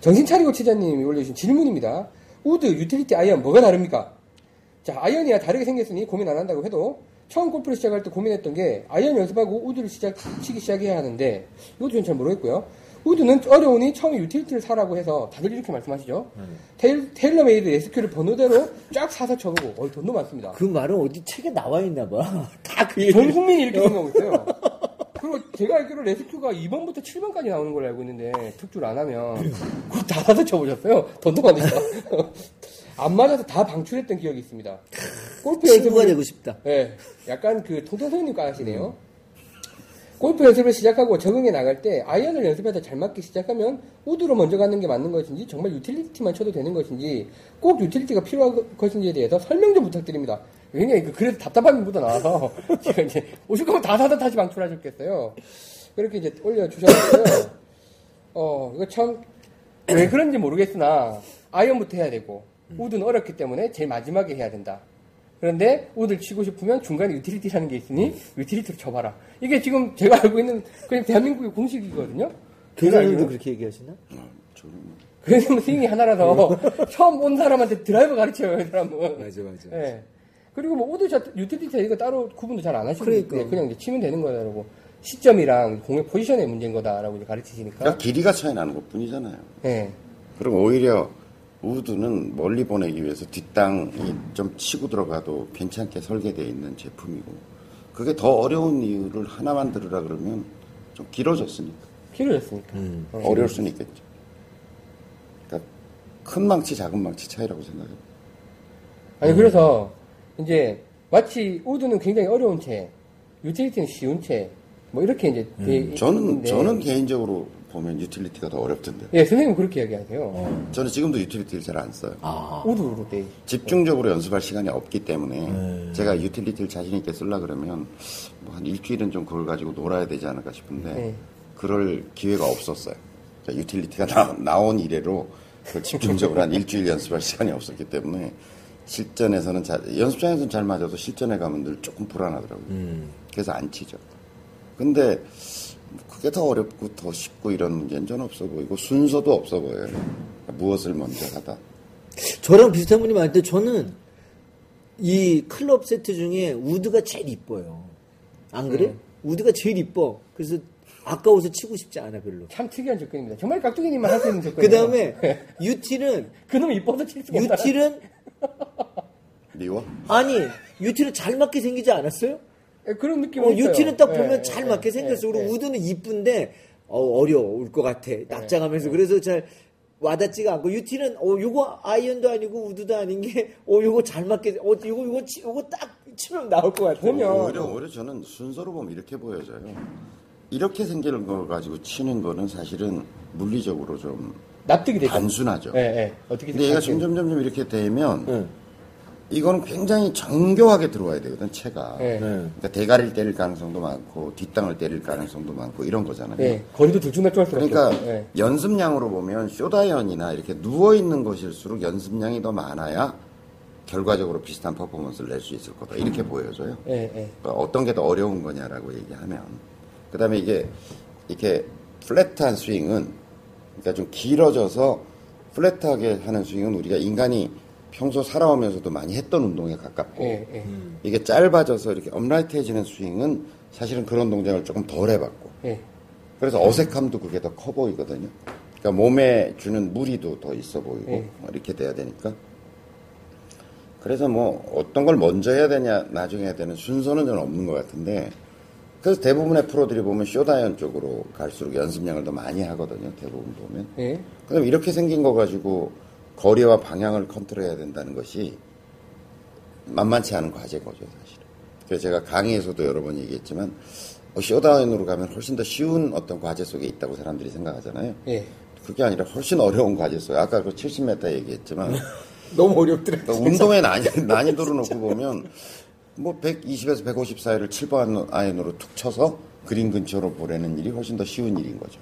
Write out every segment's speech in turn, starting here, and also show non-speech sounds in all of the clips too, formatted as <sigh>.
정신 차리고 치자님이 올려주신 질문입니다. 우드, 유틸리티, 아이언 뭐가 다릅니까? 자, 아이언이야 다르게 생겼으니 고민 안 한다고 해도 처음 골프를 시작할 때 고민했던 게 아이언 연습하고 우드를 시작, 치기 시작해야 하는데 이것도 저는 잘 모르겠고요. 우드는 어려우니 처음에 유틸리티를 사라고 해서 다들 이렇게 말씀하시죠. 테일, 테일러메이드 레스큐를 번호대로 쫙 사서 쳐보고 어, 돈도 많습니다. 그 말은 어디 책에 나와 있나 봐. <laughs> 다 그 얘기. 전 국민이 이렇게 생각하고 있어요. 그리고 제가 알기로 레스큐가 2번부터 7번까지 나오는 걸로 알고 있는데 특주를 안 하면 <laughs> 그거 다 사서 쳐보셨어요? 돈도 많으니까. 안 맞아서 다 방출했던 기억이 있습니다. 골프 연습을 되고 싶다. 예, 약간 그 통통선님과 하시네요. 골프 연습을 시작하고 적응해 나갈 때 아이언을 연습해서 잘 맞기 시작하면 우드로 먼저 가는 게 맞는 것인지 정말 유틸리티만 쳐도 되는 것인지 꼭 유틸리티가 필요한 것인지에 대해서 설명 좀 부탁드립니다. 왜냐면 그 그래서 답답함이 묻어 나와서 제가 이제 오실 거면 다 사다 다시 방출하셨겠어요. 그렇게 이제 올려주셨고요. 어, 이거 참 왜 그런지 모르겠으나 아이언부터 해야 되고 우드는 어렵기 때문에 제일 마지막에 해야 된다. 그런데 우드를 치고 싶으면 중간에 유틸리티라는 게 있으니 유틸리티로 쳐봐라. 이게 지금 제가 알고 있는 그냥 대한민국의 공식이거든요. 알기로는. 그렇게 얘기하시나? 그래서 스윙이 하나라서 처음 온 사람한테 드라이버 가르쳐요, 이 사람은. 맞아, 맞아. 예. 그리고 뭐 우드샷, 유틸리티 이거 따로 구분도 잘 안 하시고 그러니까. 그냥 이제 치면 되는 거다라고 시점이랑 공의 포지션의 문제인 거다라고 이제 가르치시니까. 그러니까 길이가 차이 나는 것 뿐이잖아요. 예. 그럼 오히려 우드는 멀리 보내기 위해서 뒷땅이 좀 치고 들어가도 괜찮게 설계되어 있는 제품이고 그게 더 어려운 이유를 하나만 들으라 그러면 좀 길어졌으니까 길어졌으니까. 어. 어려울 수는 있겠죠. 그러니까 큰 망치 작은 망치 차이라고 생각해요. 아니 그래서 이제 마치 우드는 굉장히 어려운 채, 유틸리티는 쉬운 채, 뭐 이렇게 이제 돼 음, 저는 있는데 저는 개인적으로 보면 유틸리티가 더 어렵던데. 예 선생님 그렇게 이야기하세요. 저는 지금도 유틸리티를 잘 안 써요. 아, 우드로 돼. 집중적으로 연습할 시간이 없기 때문에 제가 유틸리티를 자신 있게 쓰려 그러면 뭐 한 일주일은 좀 그걸 가지고 놀아야 되지 않을까 싶은데 네. 그럴 기회가 없었어요. 그러니까 유틸리티가 <laughs> 나, 온 이래로 그걸 집중적으로 한 일주일 연습할 시간이 없었기 때문에 실전에서는 잘, 연습장에서는 잘 맞아도 실전에 가면 늘 조금 불안하더라고요. 그래서 안 치죠. 근데 그게 더 어렵고 더 쉽고 이런 문제는 전 없어 보이고 순서도 없어 보여요. 그러니까 무엇을 먼저 하다. 저랑 비슷한 분이 많은데 저는 이 클럽 세트 중에 우드가 제일 이뻐요. 안 그래? 우드가 제일 이뻐. 그래서 아까워서 치고 싶지 않아 별로. 참 특이한 접근입니다. 정말 깍두기님만 할 수 있는 접근. 그 다음에 유틸은 그놈이 이뻐서 칠 수가 없다. 유틸은 미워? 아니 유틸은 잘 맞게 생기지 않았어요? 예, 그런 느낌은 어. 유티는 딱 예, 보면 예, 잘 예, 맞게 생겼어. 예, 그리고 예. 우드는 이쁜데 어, 어려울 것 같아. 납작하면서 그래서 잘 와닿지가 않고 유티는 어 요거 아이언도 아니고 우드도 아닌 게어 요거 잘 맞게 어 요거 요거 치, 요거 딱 치면 나올 것 같아. 보면 오히려, 오히려 저는 순서로 보면 이렇게 보여져요. 이렇게 생기는 걸 가지고 치는 거는 사실은 물리적으로 좀 납득이 되죠. 단순하죠. 예, 예. 어떻게 근데 얘가? 점점 점점 이렇게 되면 응. 이거는 굉장히 정교하게 들어와야 되거든 채가. 예. 네. 그러니까 대가리를 때릴 가능성도 많고 뒷땅을 때릴 가능성도 많고 이런 거잖아요. 예, 거리도 들쭉날쭉할 수밖에 그러니까 없죠. 예. 연습량으로 보면 short iron이나 이렇게 누워 있는 것일수록 연습량이 더 많아야 결과적으로 비슷한 퍼포먼스를 낼 수 있을 거다 이렇게 보여져요. 예, 예. 그러니까 어떤 게 더 어려운 거냐라고 얘기하면 그다음에 이게 이렇게 flat한 스윙은 그러니까 좀 길어져서 flat하게 하는 스윙은 우리가 인간이 평소 살아오면서도 많이 했던 운동에 가깝고 예, 예. 이게 짧아져서 이렇게 upright해지는 스윙은 사실은 그런 동작을 조금 덜 해봤고 예. 그래서 어색함도 그게 더 커 보이거든요. 그러니까 몸에 주는 무리도 더 있어 보이고 네. 뭐 이렇게 돼야 되니까. 그래서 뭐 어떤 걸 먼저 해야 되냐 나중에 해야 되는 순서는 좀 없는 것 같은데 그래서 대부분의 프로들이 보면 short iron 쪽으로 갈수록 연습량을 더 많이 하거든요. 대부분 보면. 예. 그럼 이렇게 생긴 거 가지고 거리와 방향을 컨트롤해야 된다는 것이 만만치 않은 과제인 거죠, 사실은. 그래서 제가 강의에서도 여러 번 얘기했지만 어, short iron으로 가면 훨씬 더 쉬운 어떤 과제 속에 있다고 사람들이 생각하잖아요. 예. 그게 아니라 훨씬 어려운 과제 속에 아까 그 70m 얘기했지만 <laughs> 너무 어렵더라고요. 또 운동의 난이, 난이도를 놓고 보면 뭐 120에서 150 사이를 7번 아이언으로 툭 쳐서 그린 근처로 보내는 일이 훨씬 더 쉬운 일인 거죠.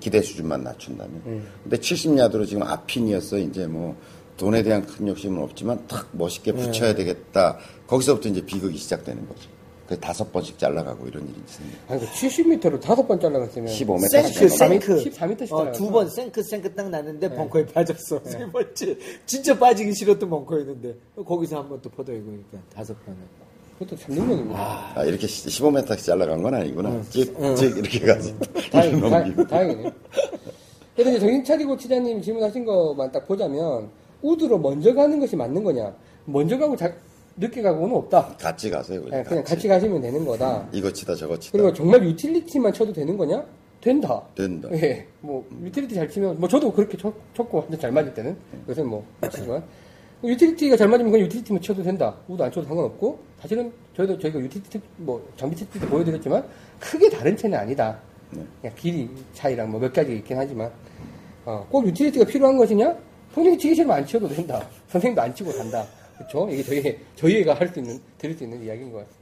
기대 수준만 낮춘다면. 근데 70야드로 지금 앞핀이었어. 이제 뭐 돈에 대한 큰 욕심은 없지만 탁 멋있게 붙여야 되겠다. 거기서부터 이제 비극이 시작되는 거죠. 그 다섯 번씩 잘라가고 이런 일이 있습니다. 아니, 그 70m로 다섯 번 잘라갔으면. 15m 생크, 씩 생크. 14m 씩 어, 두 따라가서. 번 생크, 생크 딱 났는데 벙커에 빠졌어. 세 번째. 진짜 빠지기 싫었던 벙커였는데. 거기서 한 번 또 퍼더이고 그러니까 다섯 번을. 그것도 참 능력입니다. 아, 이렇게 15m씩 잘라간 건 아니구나. 찍찍 이렇게 가서 다행, 넘기고. 다, 다행이네. 그래서 이제 정신 차리고 치자님 질문하신 것만 딱 보자면, 우드로 먼저 가는 것이 맞는 거냐? 먼저 가고 자, 늦게 가고는 없다. 같이 가세요. 그냥, 그냥 같이 가시면 되는 거다. 이거 치다 저거 치다. 그리고 정말 유틸리티만 쳐도 되는 거냐? 된다. 된다. 예, 뭐 유틸리티 잘 치면 뭐 저도 그렇게 쳤, 쳤고 완전 잘 맞을 때는 요새 뭐 치지만 유틸리티가 잘 맞으면 그냥 유틸리티만 쳐도 된다. 우드 안 쳐도 상관없고 사실은 저희도 저희가 유틸리티 뭐 장비 테스트 때 보여드렸지만 크게 다른 채는 아니다. 네. 그냥 길이 차이랑 뭐 몇 가지 있긴 하지만 어, 꼭 유틸리티가 필요한 것이냐? 성적이 치기 싫으면 안 치워도 된다. 선생님도 안 치고 간다. 그렇죠? 이게 저희 저희가 할 수 있는 드릴 수 있는 이야기인 것 같습니다.